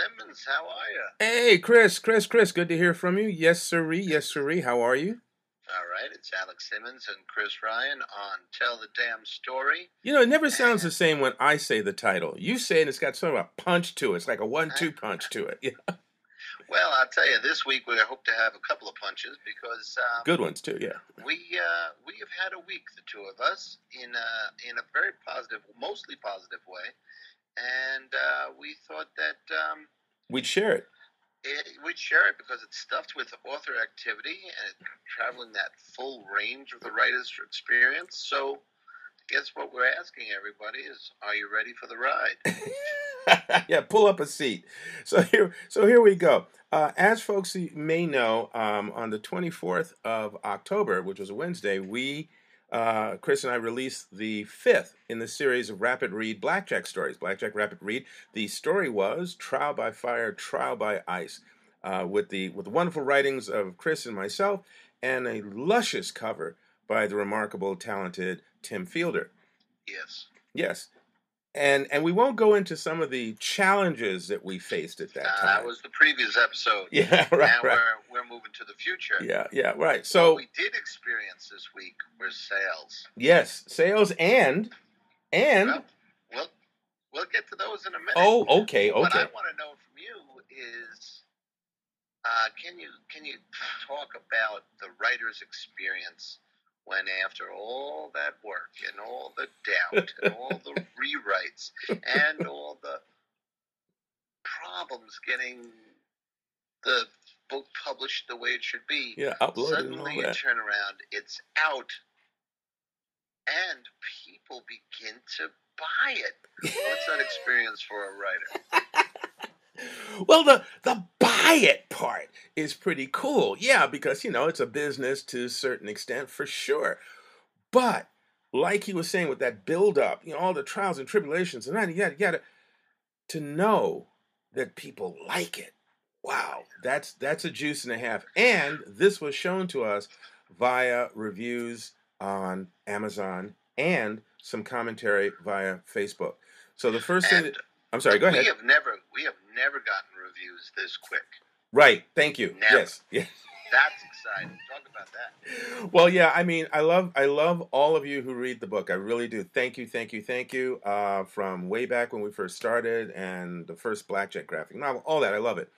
Simmons, how are you? Hey, Chris, Chris, Chris, good to hear from you. Yes, sirree, yes, sirree. How are you? All right, it's Alex Simmons and Chris Ryan on Tell the Damn Story. You know, it never sounds the same when I say the title. You say it, it's got sort of a punch to it. It's like a one-two punch to it. Yeah. Well, I'll tell you, this week we hope to have a couple of punches because um, Good ones too. Yeah. we uh, we have had a week, the two of us, in a in a very positive, mostly positive way, and uh, we thought that um, We'd share it. it, we'd share it because it's stuffed with author activity and traveling that full range of the writer's experience. So, I guess what we're asking everybody is, are you ready for the ride? yeah, pull up a seat. So here, so here we go. Uh, as folks may know, um, on the 24th of October, which was a Wednesday, we, uh, Chris and I, released the fifth in the series of Rapid Read Blackjack stories. Blackjack Rapid Read. The story was Trial by Fire, Trial by Ice, uh, with the with the wonderful writings of Chris and myself, and a luscious cover by the remarkable, talented Tim Fielder. Yes. Yes. And and we won't go into some of the challenges that we faced at that Uh, time. that was the previous episode. yeah, right, now right. we're we're moving to the future. Yeah, yeah, right. what So we did experience this week were sales. yes, sales and and Well, we'll we'll get to those in a minute. oh, okay, okay. What I want to know from you is, uh, can you can you talk about the writer's experience when, after all that work and all the doubt and all the rewrites and all the problems getting the book published the way it should be, Yeah, uploaded suddenly you turn around, it's out, and people begin to buy it. What's that experience for a writer? Well, the the buy it part is pretty cool. Yeah, because you know it's a business to a certain extent for sure. But like he was saying with that build up, you know, all the trials and tribulations and that, yada yada, to to know that people like it. Wow, that's that's a juice and a half. And this was shown to us via reviews on Amazon and some commentary via Facebook. So the first thing that I'm sorry, go ahead. We have never we have never gotten reviews this quick. Right. Thank you. Never. Yes. Yes. That's exciting. Talk about that. Well, yeah. I mean, I love, I love all of you who read the book. I really do. Thank you, thank you, thank you. Uh, from way back when we first started, and the first Blackjack graphic novel, all that. I love it.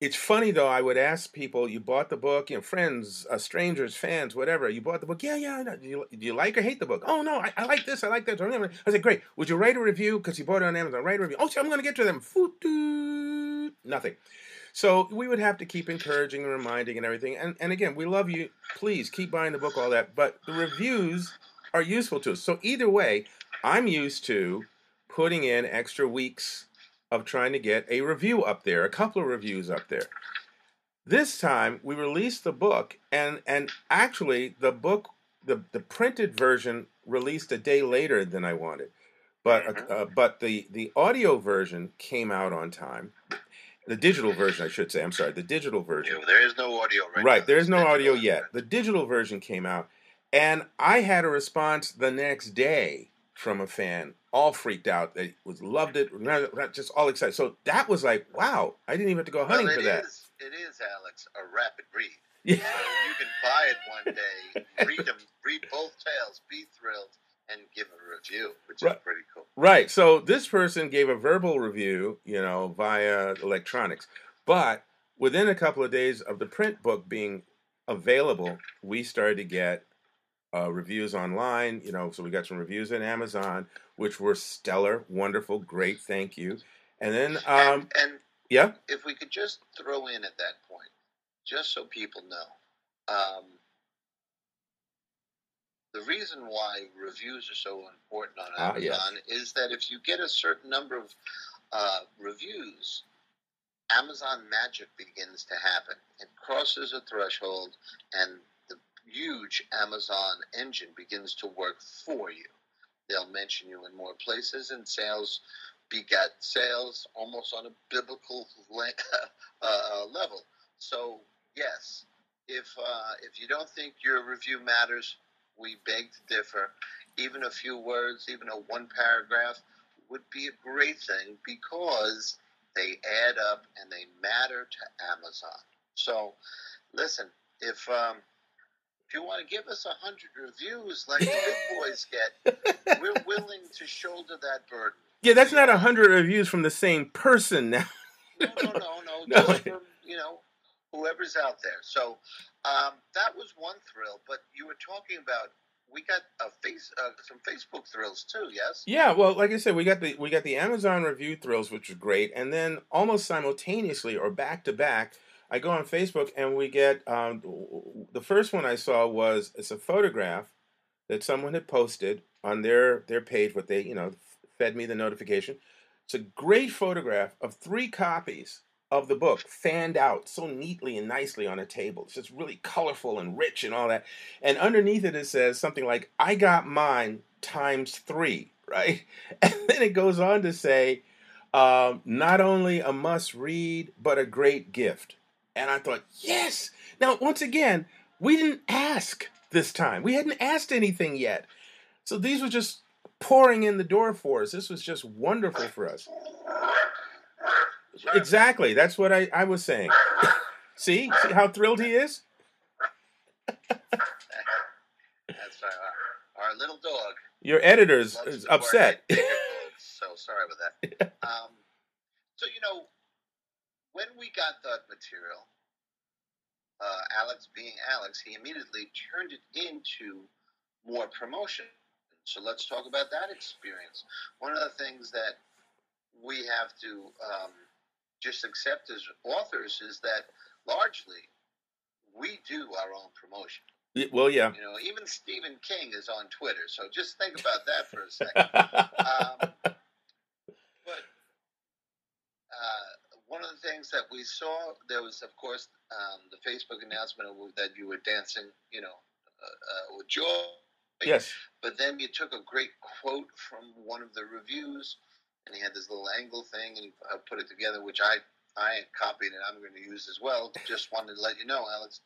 It's funny though. I would ask people, "You bought the book? You know, friends, uh, strangers, fans, whatever. You bought the book? Yeah, yeah. Do you, do you like or hate the book? Oh no, I, I like this. I like that. I said, great. Would you write a review because you bought it on Amazon? Write a review. Oh, so I'm going to get to them. Nothing. So we would have to keep encouraging and reminding and everything. And and again, we love you. Please keep buying the book, all that. But the reviews are useful to us. So either way, I'm used to putting in extra weeks of trying to get a review up there, a couple of reviews up there. This time we released the book, and and actually the book, the the printed version released a day later than I wanted, but uh, but the the audio version came out on time. The digital version, I should say. I'm sorry, the digital version. Know, there is no audio right Right, now. there is no audio yet. The digital version came out, and I had a response the next day from a fan, all freaked out. They was loved it, just all excited. So that was like, wow! I didn't even have to go hunting well, for it that. is- It is, Alex, a rapid read. Yeah. So you can buy it one day, read them, read both tales, be thrilled, and give a review, which Right. is pretty cool. Right. So this person gave a verbal review, you know, via electronics. But within a couple of days of the print book being available, we started to get uh, reviews online. You know, so we got some reviews on Amazon, which were stellar, wonderful, great. Thank you. And then, um, and, and yeah, if we could just throw in at that point, just so people know, um, the reason why reviews are so important on Ah, yes. Amazon is that if you get a certain number of uh, reviews, Amazon magic begins to happen. It crosses a threshold, and the huge Amazon engine begins to work for you. They'll mention you in more places, and sales beget sales almost on a biblical uh, level. So yes, if uh, if you don't think your review matters, we beg to differ. Even a few words, even a one paragraph, would be a great thing because they add up and they matter to Amazon. So, listen, if um, if you want to give us a hundred reviews like the big boys get, we're willing to shoulder that burden. Yeah, that's not a hundred reviews from the same person now. No, no, no, no. No. Just from, you know, whoever's out there. So um, that was one thrill. But you were talking about we got a face uh, some Facebook thrills too. Yes. Yeah, well, like I said, we got the we got the Amazon review thrills, which was great, and then almost simultaneously or back to back, I go on Facebook and we get um, the first one I saw was it's a photograph that someone had posted on their their page, what they you know fed me the notification. It's a great photograph of three copies of the book fanned out so neatly and nicely on a table. It's just really colorful and rich and all that. And underneath it, it says something like, I got mine times three, right? And then it goes on to say, um, not only a must read, but a great gift. And I thought, yes. Now, once again, we didn't ask this time. We hadn't asked anything yet. So these were just pouring in the door for us. This was just wonderful for us. Exactly. That's what I, I was saying. See? See how thrilled he is? That's our, our little dog. Your editor's is upset. at bigger dogs, so sorry about that. Um, so you know, when we got that material, uh, Alex being Alex, he immediately turned it into more promotion. So let's talk about that experience. One of the things that we have to um, just accept as authors is that largely we do our own promotion. Well, yeah. You know, even Stephen King is on Twitter, so just think about that for a second. Um, but uh, one of the things that we saw, there was, of course, um, the Facebook announcement that you were dancing, you know, uh, uh, with joy. yes. But then you took a great quote from one of the reviews, and he had this little angle thing, and he uh, put it together, which I I copied and I'm going to use as well. Just wanted to let you know, Alex.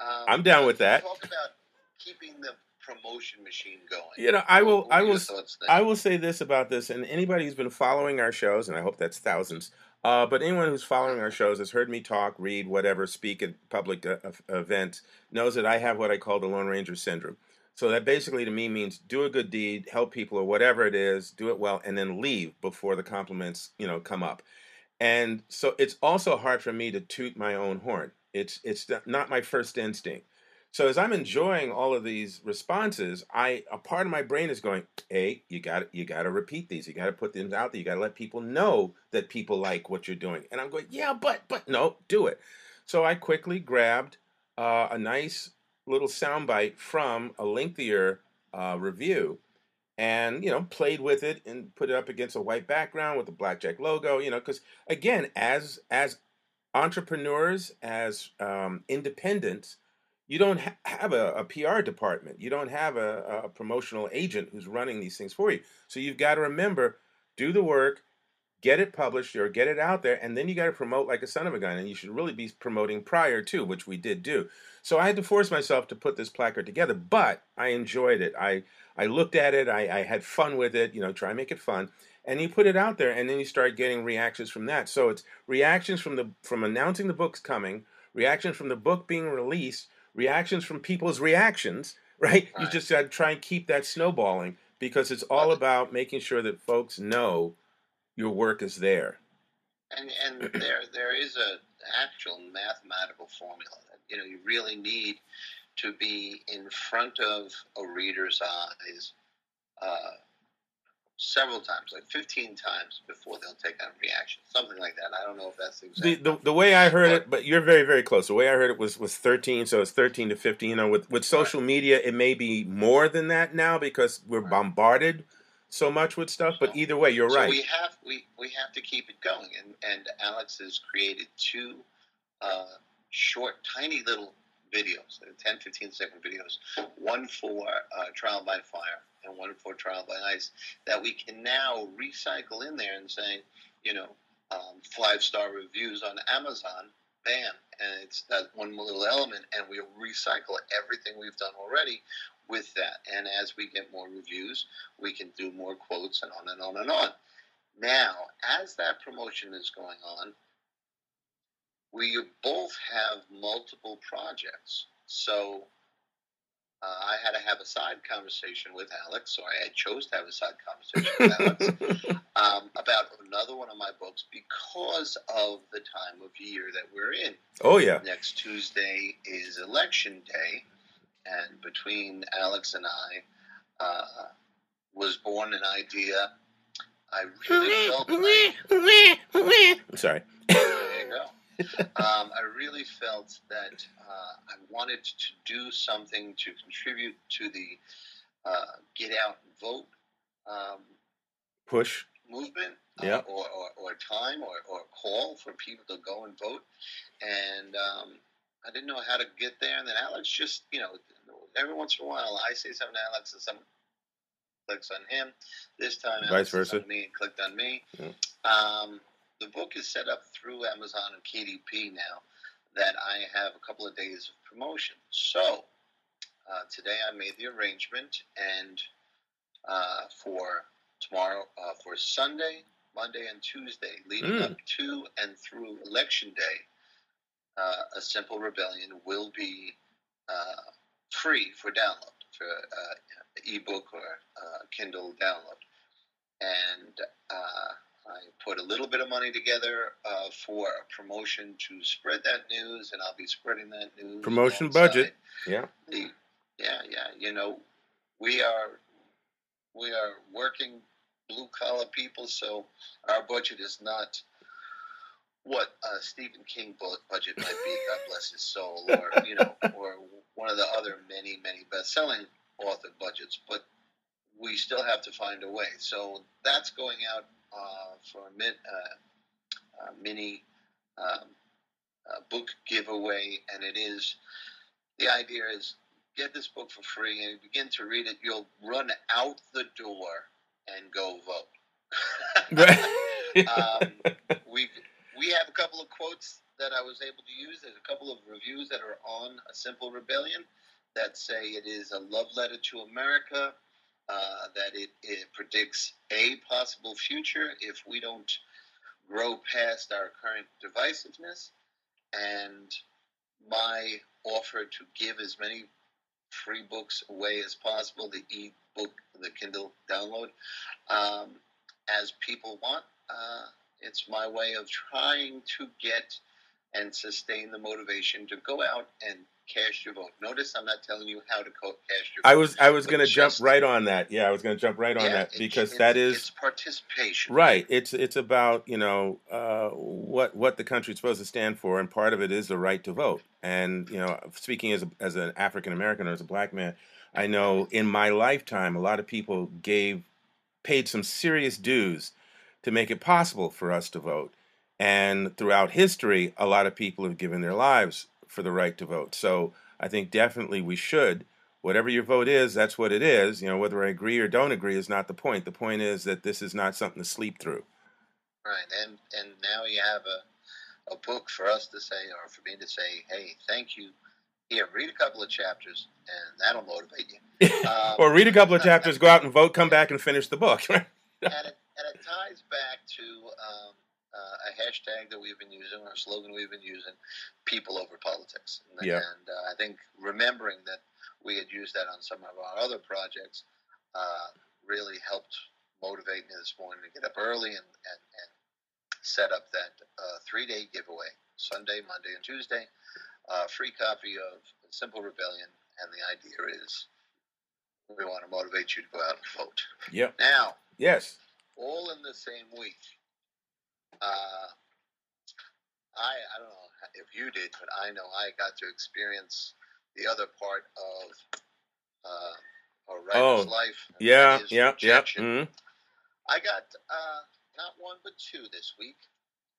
Um, I'm down with that. Talk about keeping the promotion machine going. You know, I will. I will. your thoughts there? I will say this about this, and anybody who's been following our shows, and I hope that's thousands, uh, but anyone who's following our shows has heard me talk, read, whatever, speak at public uh, events, knows that I have what I call the Lone Ranger syndrome. So that basically to me means do a good deed, help people, or whatever it is, do it well, and then leave before the compliments, you know, come up. And so it's also hard for me to toot my own horn. It's it's not my first instinct. So as I'm enjoying all of these responses, I a part of my brain is going, "Hey, you got you got to repeat these. You got to put them out there. You got to let people know that people like what you're doing." And I'm going, "Yeah, but but no, do it." So I quickly grabbed uh, a nice little soundbite from a lengthier uh, review, and you know played with it and put it up against a white background with the blackjack logo. You know, because again, as as entrepreneurs, as um, independents you don't ha- have a, a PR department. You don't have a, a promotional agent who's running these things for you. So you've got to remember, do the work, get it published or get it out there, and then you got to promote like a son of a gun. And you should really be promoting prior to, which we did do. So I had to force myself to put this placard together, but I enjoyed it. I I looked at it. I, I had fun with it. You know, try and make it fun. And you put it out there, and then you start getting reactions from that. So it's reactions from the from announcing the book's coming, reactions from the book being released reactions from people's reactions, right? You just got to try and keep that snowballing because it's all about making sure that folks know your work is there. And and there there is a actual mathematical formula that you know you really need to be in front of a reader's eyes uh, several times, like fifteen times before they'll take on a reaction, something like that. I don't know if that's exactly The, the, the way I heard it, but you're very, very close. The way I heard it was, was 13, so it's 13 to 15. You know, with, with social media, it may be more than that now because we're Right. bombarded so much with stuff. But either way, you're so right. we have we, we have to keep it going, and and Alex has created two uh, short, tiny little videos, uh, 10, 15 second videos, one for uh, trial by fire and one for trial by ice, that we can now recycle in there and saying, you know, um, five star reviews on Amazon, bam, and it's that one little element, and we'll recycle everything we've done already with that. And as we get more reviews, we can do more quotes and on and on and on. Now, as that promotion is going on, we both have multiple projects. So uh, I had to have a side conversation with Alex, so I chose to have a side conversation with Alex um, about another one of my books because of the time of year that we're in. Oh yeah. Next Tuesday is election day, and between Alex and I uh, was born an idea. I really felt. Like, Sorry. there you go um, I really felt that uh, I wanted to do something to contribute to the uh, get out and vote um, push movement, uh, yeah. or, or, or, time or, or call for people to go and vote. And um, I didn't know how to get there. And then Alex just, you know, every once in a while I say something to Alex and someone clicks on him. This time, Vice versa. me and clicked on me. Yeah. Um, the book is set up through Amazon and KDP now that I have a couple of days of promotion. So uh, today I made the arrangement, and uh, for tomorrow, uh, for Sunday, Monday, and Tuesday, leading mm. up to and through Election Day, uh, a simple rebellion will be uh, free for download for uh, ebook or Kindle download, and I put a little bit of money together uh, for a promotion to spread that news, and I'll be spreading that news. Promotion budget, yeah. The, yeah, yeah. You know, we are we are working blue collar people, so our budget is not what uh, Stephen King budget might be. God bless his soul, or you know, or one of the other many, many best-selling author budgets, but we still have to find a way. So that's going out uh, for a min, uh, mini um, book giveaway, and it is the idea is get this book for free and begin to read it. You'll run out the door and go vote. um, we we have a couple of quotes that I was able to use. There's a couple of reviews that are on A Simple Rebellion that say it is a love letter to America uh, that it, it predicts a possible future if we don't grow past our current divisiveness. And my offer to give as many free books away as possible, the e-book, the Kindle download, um, as people want. Uh, it's my way of trying to get and sustain the motivation to go out and cast your vote. Notice I'm not telling you how to cast your vote. I was I was going to jump right on that. Yeah, I was going to jump right on yeah, that because it's, that is it's participation. Right. It's it's about you know uh, what what the country's supposed to stand for, and part of it is the right to vote. And you know, speaking as a, as an African American or as a black man, I know in my lifetime a lot of people gave paid some serious dues to make it possible for us to vote. And throughout history, a lot of people have given their lives for the right to vote. So I think definitely we should. Whatever your vote is, that's what it is. You know, whether I agree or don't agree is not the point. The point is that this is not something to sleep through. Right, and and now you have a a book for us to say, or for me to say, hey, thank you. Here, read a couple of chapters, and that'll motivate you. Um, or read a couple of chapters, go out and vote, come back and finish the book. and, it, and it ties back to um, uh, a hashtag that we've been using, or a slogan we've been using, people over politics. And, yeah. and uh, I think remembering that we had used that on some of our other projects uh, really helped motivate me this morning to get up early and, and, and set up that uh, three day giveaway Sunday, Monday, and Tuesday. Uh, free copy of Simple Rebellion. And the idea is we want to motivate you to go out and vote. Yep. Now, yes. All in the same week, uh, I I don't know if you did, but I know I got to experience the other part of uh, a writer's oh, life. Yeah, yeah, yeah. Mm-hmm. I got uh, not one but two this week.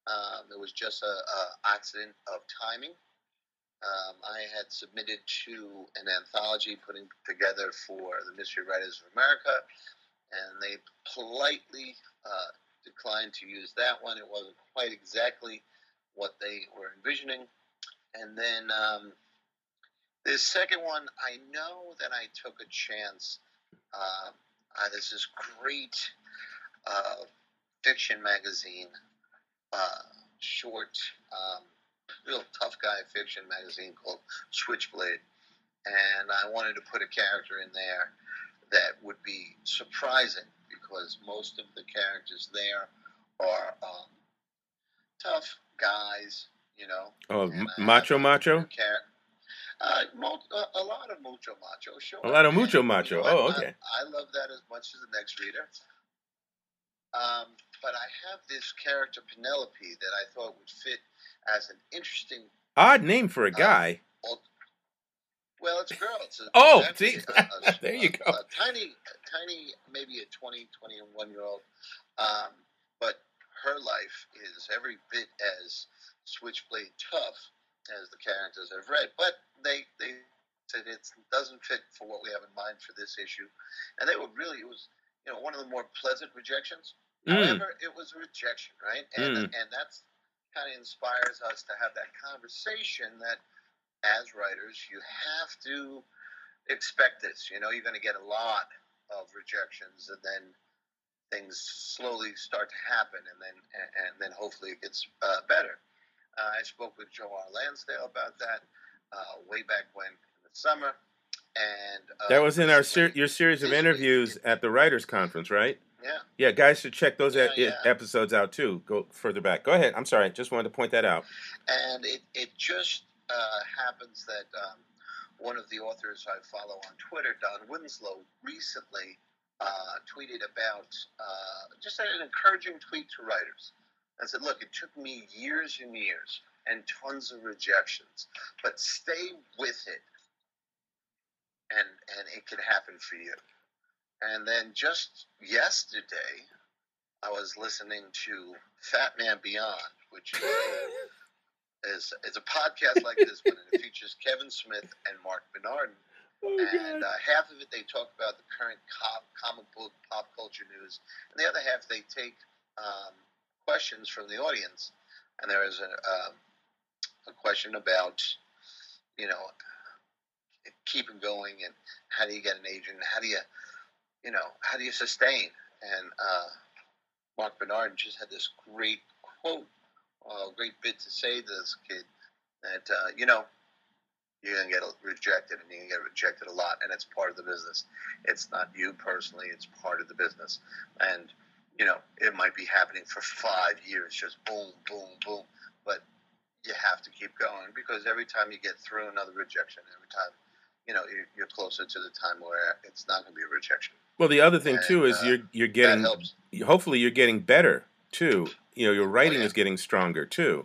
Um, it was just a, a accident of timing. Um, I had submitted to an anthology putting together for the Mystery Writers of America, and they politely uh, declined to use that one. It wasn't quite exactly what they were envisioning. And then um, the second one, I know that I took a chance. Uh, uh, this is great uh, fiction magazine, uh, short, um, real tough guy fiction magazine called Switchblade, and I wanted to put a character in there that would be surprising because most of the characters there are um, tough guys, you know. Oh, macho, macho. Uh, a lot of mucho macho, sure. A lot of mucho macho. You know, oh, okay. I, I, love that as much as the next reader. Um, but I have this character Penelope that I thought would fit as an interesting. Odd name for a uh, guy. Uh, well, it's a girl. It's a, oh, see, a, a, there you go. A, tiny, tiny, maybe a 20, 21 year old. Um, but her life is every bit as switchblade tough as the characters I've read. But they they said it doesn't fit for what we have in mind for this issue, and they were really it was you know one of the more pleasant rejections. Mm. However, it was a rejection, right? And mm. and that's kind of inspires us to have that conversation that as writers you have to expect this. You know, you're going to get a lot of rejections, and then things slowly start to happen, and then and then hopefully it gets uh, better. Uh, I spoke with Joe R. Lansdale about that uh, way back when in the summer, and uh, that was in our ser- your series of interviews at the writers' conference, right? Yeah. Yeah, guys should check those yeah, yeah. episodes out too. Go further back. Go ahead. I'm sorry. I just wanted to point that out. And it it just uh, happens that um, one of the authors I follow on Twitter, Don Winslow, recently uh, tweeted about uh, just an encouraging tweet to writers. I said, look, it took me years and years and tons of rejections, but stay with it, and and it can happen for you. And then just yesterday, I was listening to Fat Man Beyond, which is is, is a podcast like this, but it features Kevin Smith and Marc Bernardin. Oh, and uh, half of it they talk about the current cop, comic book pop culture news, and the other half they take um, questions from the audience. And there is a, um, a question about, you know, keeping going and how do you get an agent? How do you, you know, how do you sustain? And uh, Marc Bernardin just had this great quote, a great bit to say to this kid that, uh, you know, you're going to get rejected and you're going to get rejected a lot. And it's part of the business. It's not you personally, it's part of the business. And, you know, it might be happening for five years, just boom, boom, boom. But you have to keep going because every time you get through another rejection, every time, you know, you're, you're closer to the time where it's not going to be a rejection. Well, the other thing and, too is uh, you're you're getting hopefully you're getting better too. You know, your writing is getting stronger too.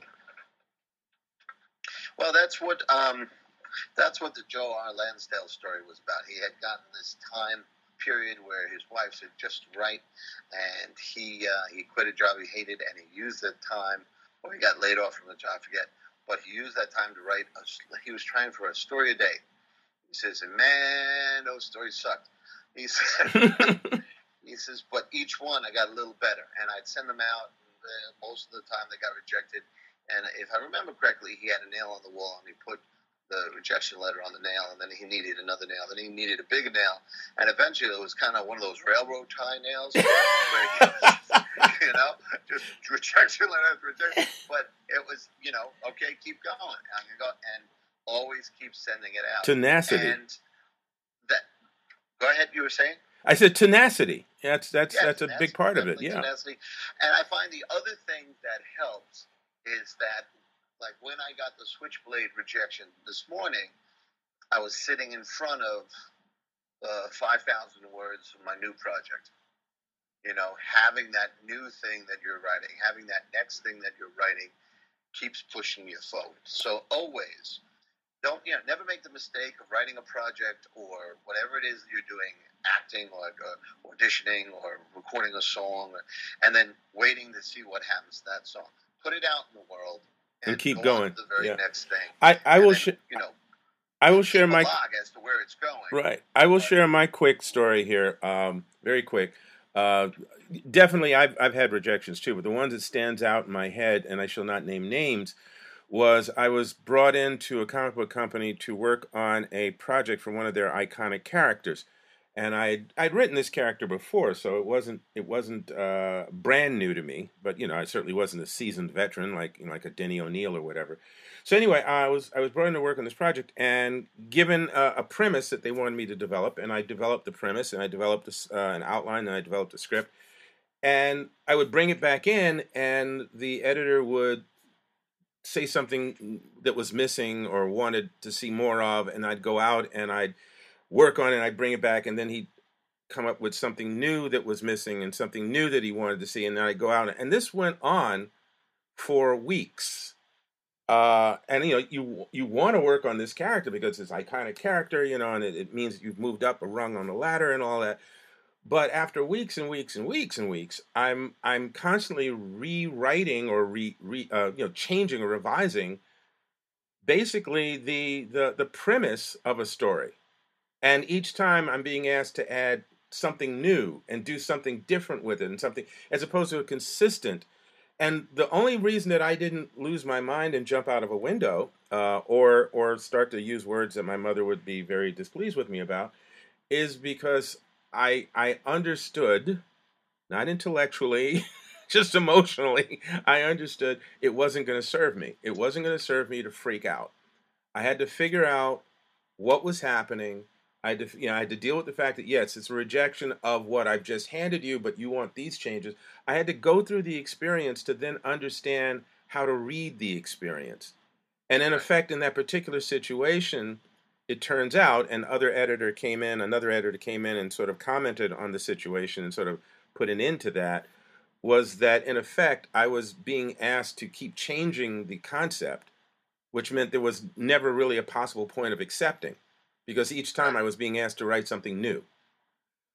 Well, that's what um, that's what the Joe R. Lansdale story was about. He had gotten this time period where his wife said just right, and he uh, he quit a job he hated, and he used that time, or he got laid off from the job, I forget. But he used that time to write. A, he was trying for a story a day. He says, man, those stories sucked. He said, he says, but each one I got a little better, and I'd send them out. Uh, most of the time they got rejected. And if I remember correctly, he had a nail on the wall, and he put the rejection letter on the nail, and then he needed another nail, then he needed a bigger nail, and eventually it was kind of one of those railroad tie nails, you know, just rejection letter, after rejection. But it was, you know, okay, keep going, I'm gonna go, and always keep sending it out. Tenacity. And that. Go ahead. You were saying. I said tenacity. That's that's yes, that's a big part of it. Yeah. Tenacity. And I find the other thing that helps is that like when I got the switchblade rejection this morning, I was sitting in front of uh, 5,000 words of my new project. You know, having that new thing that you're writing, having that next thing that you're writing keeps pushing you forward. So always don't, you know, never make the mistake of writing a project or whatever it is that you're doing, acting or uh, auditioning or recording a song, or, and then waiting to see what happens to that song. Put it out in the world and, and keep going. the very yeah. next thing. I, I will sh- you know I will share my as to where it's going. Right. I will share my quick story here. Um, very quick. Uh, definitely, I've I've had rejections too, but the ones that stands out in my head, and I shall not name names, was I was brought into a comic book company to work on a project for one of their iconic characters, and I'd I'd written this character before, so it wasn't it wasn't uh, brand new to me. But you know, I certainly wasn't a seasoned veteran like you know, like a Denny O'Neil or whatever. So anyway, I was I was brought in to work on this project and given a, a premise that they wanted me to develop, and I developed the premise, and I developed this, uh, an outline, and I developed a script, and I would bring it back in, and the editor would say something that was missing or wanted to see more of, and I'd go out and I'd work on it, I'd bring it back, and then he'd come up with something new that was missing and something new that he wanted to see, and then I'd go out, and this went on for weeks. Uh, and you know, you you want to work on this character because it's iconic character, you know, and it, it means you've moved up a rung on the ladder and all that. But after weeks and weeks and weeks and weeks, I'm I'm constantly rewriting or re, re uh, you know changing or revising basically the the the premise of a story. And each time I'm being asked to add something new and do something different with it and something as opposed to a consistent. And the only reason that I didn't lose my mind and jump out of a window uh, or or start to use words that my mother would be very displeased with me about is because I I understood, not intellectually, just emotionally, I understood it wasn't going to serve me. It wasn't going to serve me to freak out. I had to figure out what was happening I had to, you know, I had to deal with the fact that yes, it's a rejection of what I've just handed you, but you want these changes. I had to go through the experience to then understand how to read the experience. And in effect, in that particular situation, it turns out, and other editor came in, another editor came in and sort of commented on the situation and sort of put an end to that, was that in effect, I was being asked to keep changing the concept, which meant there was never really a possible point of accepting because each time I was being asked to write something new.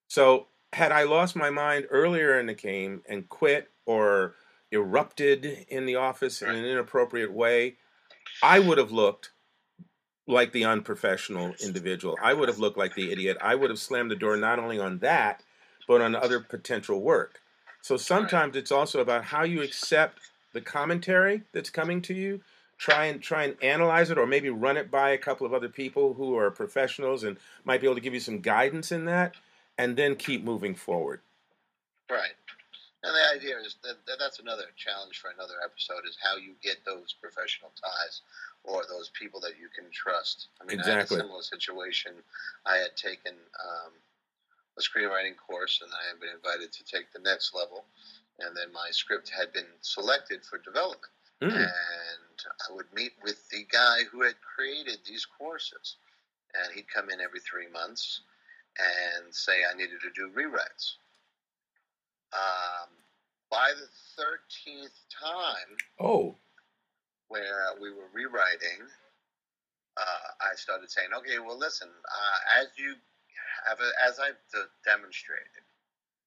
So, had I lost my mind earlier in the game and quit or erupted in the office in an inappropriate way, I would have looked like the unprofessional individual. I would have looked like the idiot. I would have slammed the door not only on that, but on other potential work. So sometimes it's also about how you accept the commentary that's coming to you try and try and analyze it or maybe run it by a couple of other people who are professionals and might be able to give you some guidance in that and then keep moving forward right and the idea is that, that's another challenge for another episode is how you get those professional ties or those people that you can trust i mean exactly. i had a similar situation i had taken um, a screenwriting course and i had been invited to take the next level and then my script had been selected for development Mm. And I would meet with the guy who had created these courses. And he'd come in every three months and say I needed to do rewrites. Um, by the 13th time, oh, where we were rewriting, uh, I started saying, okay, well, listen, uh, as you have, as I've demonstrated,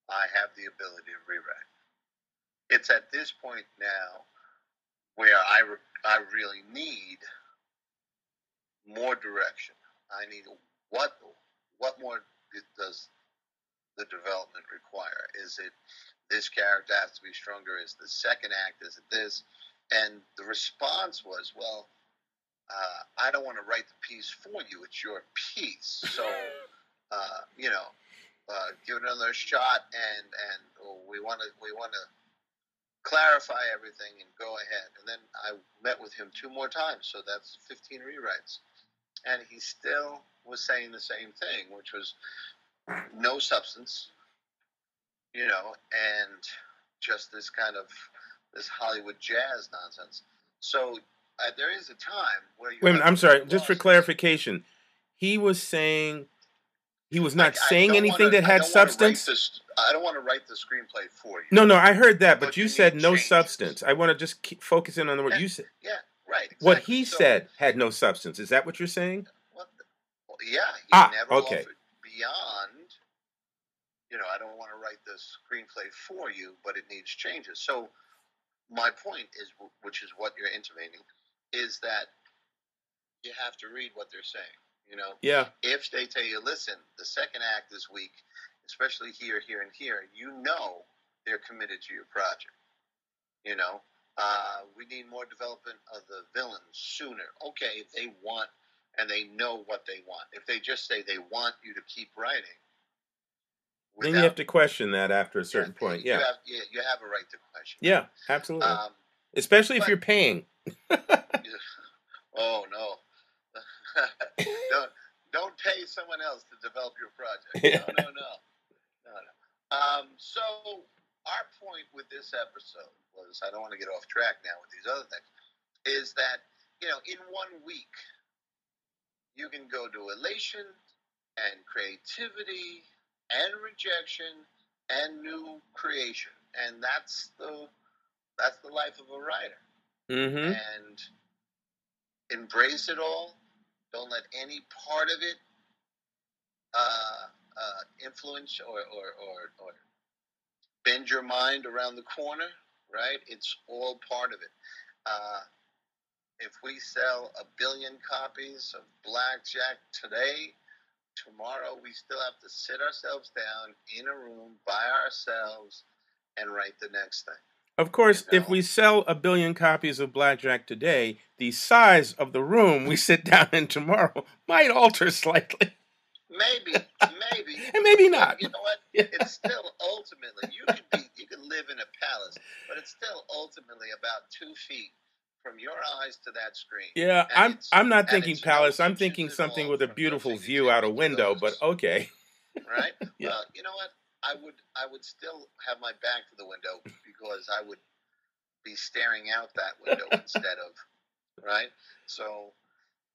I have the ability to rewrite. It's at this point now where I, re- I really need more direction. I need what what more does the development require? Is it this character has to be stronger? Is the second act? Is it this? And the response was, well, uh, I don't want to write the piece for you. It's your piece. So, uh, you know, uh, give it another shot, and and oh, we want to we want to clarify everything and go ahead. And then I met with him two more times, so that's 15 rewrites. And he still was saying the same thing, which was no substance, you know, and just this kind of this Hollywood jazz nonsense. So uh, there is a time where you. Wait a minute, I'm sorry. Just for clarification, he was saying he was not I, saying I anything wanna, that had substance. This, I don't want to write the screenplay for you. No, no, I heard that, but, but you, you said no changes. substance. I want to just keep focusing on the word yeah, you said. Yeah, right. Exactly. What he so, said had no substance. Is that what you're saying? Well, yeah. ah, okay. Beyond, you know, I don't want to write the screenplay for you, but it needs changes. So my point is, which is what you're intimating, is that you have to read what they're saying. You know, yeah. If they tell you, listen, the second act this week, especially here, here, and here, you know they're committed to your project. You know, uh, we need more development of the villains sooner. Okay, if they want and they know what they want. If they just say they want you to keep writing, then you have to question that after a certain yeah, point. You Yeah. have, you, you have a right to question. Yeah, absolutely. Um, Especially if but- you're paying. oh no. don't don't pay someone else to develop your project. No, no, no, no, no. Um, so our point with this episode was I don't want to get off track now with these other things. Is that you know in one week you can go to elation and creativity and rejection and new creation, and that's the that's the life of a writer Mm-hmm. and embrace it all. Don't let any part of it uh, uh, influence or, or, or, or bend your mind around the corner, right? It's all part of it. Uh, if we sell a billion copies of Blackjack today, tomorrow we still have to sit ourselves down in a room by ourselves and write the next thing. Of course, You if we sell a billion copies of Blackjack today, the size of the room we sit down in tomorrow might alter slightly. Maybe, maybe. And maybe not. You know what? It's still ultimately you could be you could live in a palace, but it's still ultimately about two feet from your eyes to that screen. Yeah, And I'm I'm not thinking palace. I'm thinking something with a beautiful view out a window, but okay. right? Uh, yeah. Well, you know what? I would I would still have my back to the window because I would be staring out that window instead of right. So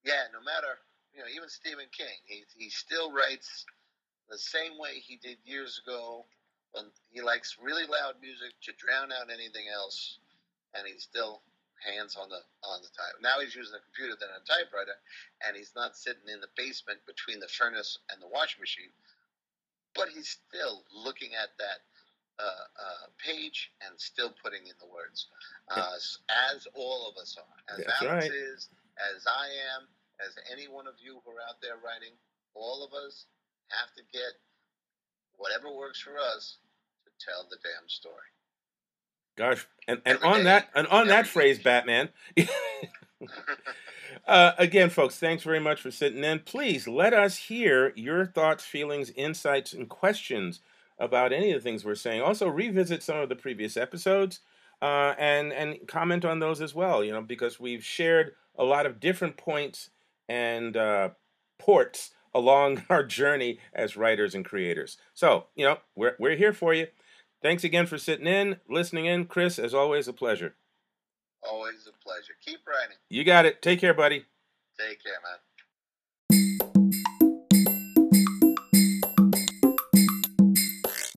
yeah, no matter you know even Stephen King, he he still writes the same way he did years ago. When he likes really loud music to drown out anything else, and he's still hands on the on the type. Now he's using a computer than a typewriter, and he's not sitting in the basement between the furnace and the washing machine. But he's still looking at that uh, uh, page and still putting in the words, uh, as all of us are, as That's Alex right. is, as I am, as any one of you who are out there writing. All of us have to get whatever works for us to tell the damn story. Gosh, and, and Every on day, that and on that every phrase. Batman. uh, again, folks, thanks very much for sitting in. Please let us hear your thoughts, feelings, insights, and questions about any of the things we're saying. Also, revisit some of the previous episodes uh, and and comment on those as well. You know, because we've shared a lot of different points and uh, ports along our journey as writers and creators. So, you know, we're we're here for you. Thanks again for sitting in, listening in, Chris. As always, a pleasure. Always a pleasure. Keep writing. You got it. Take care, buddy. Take care, man.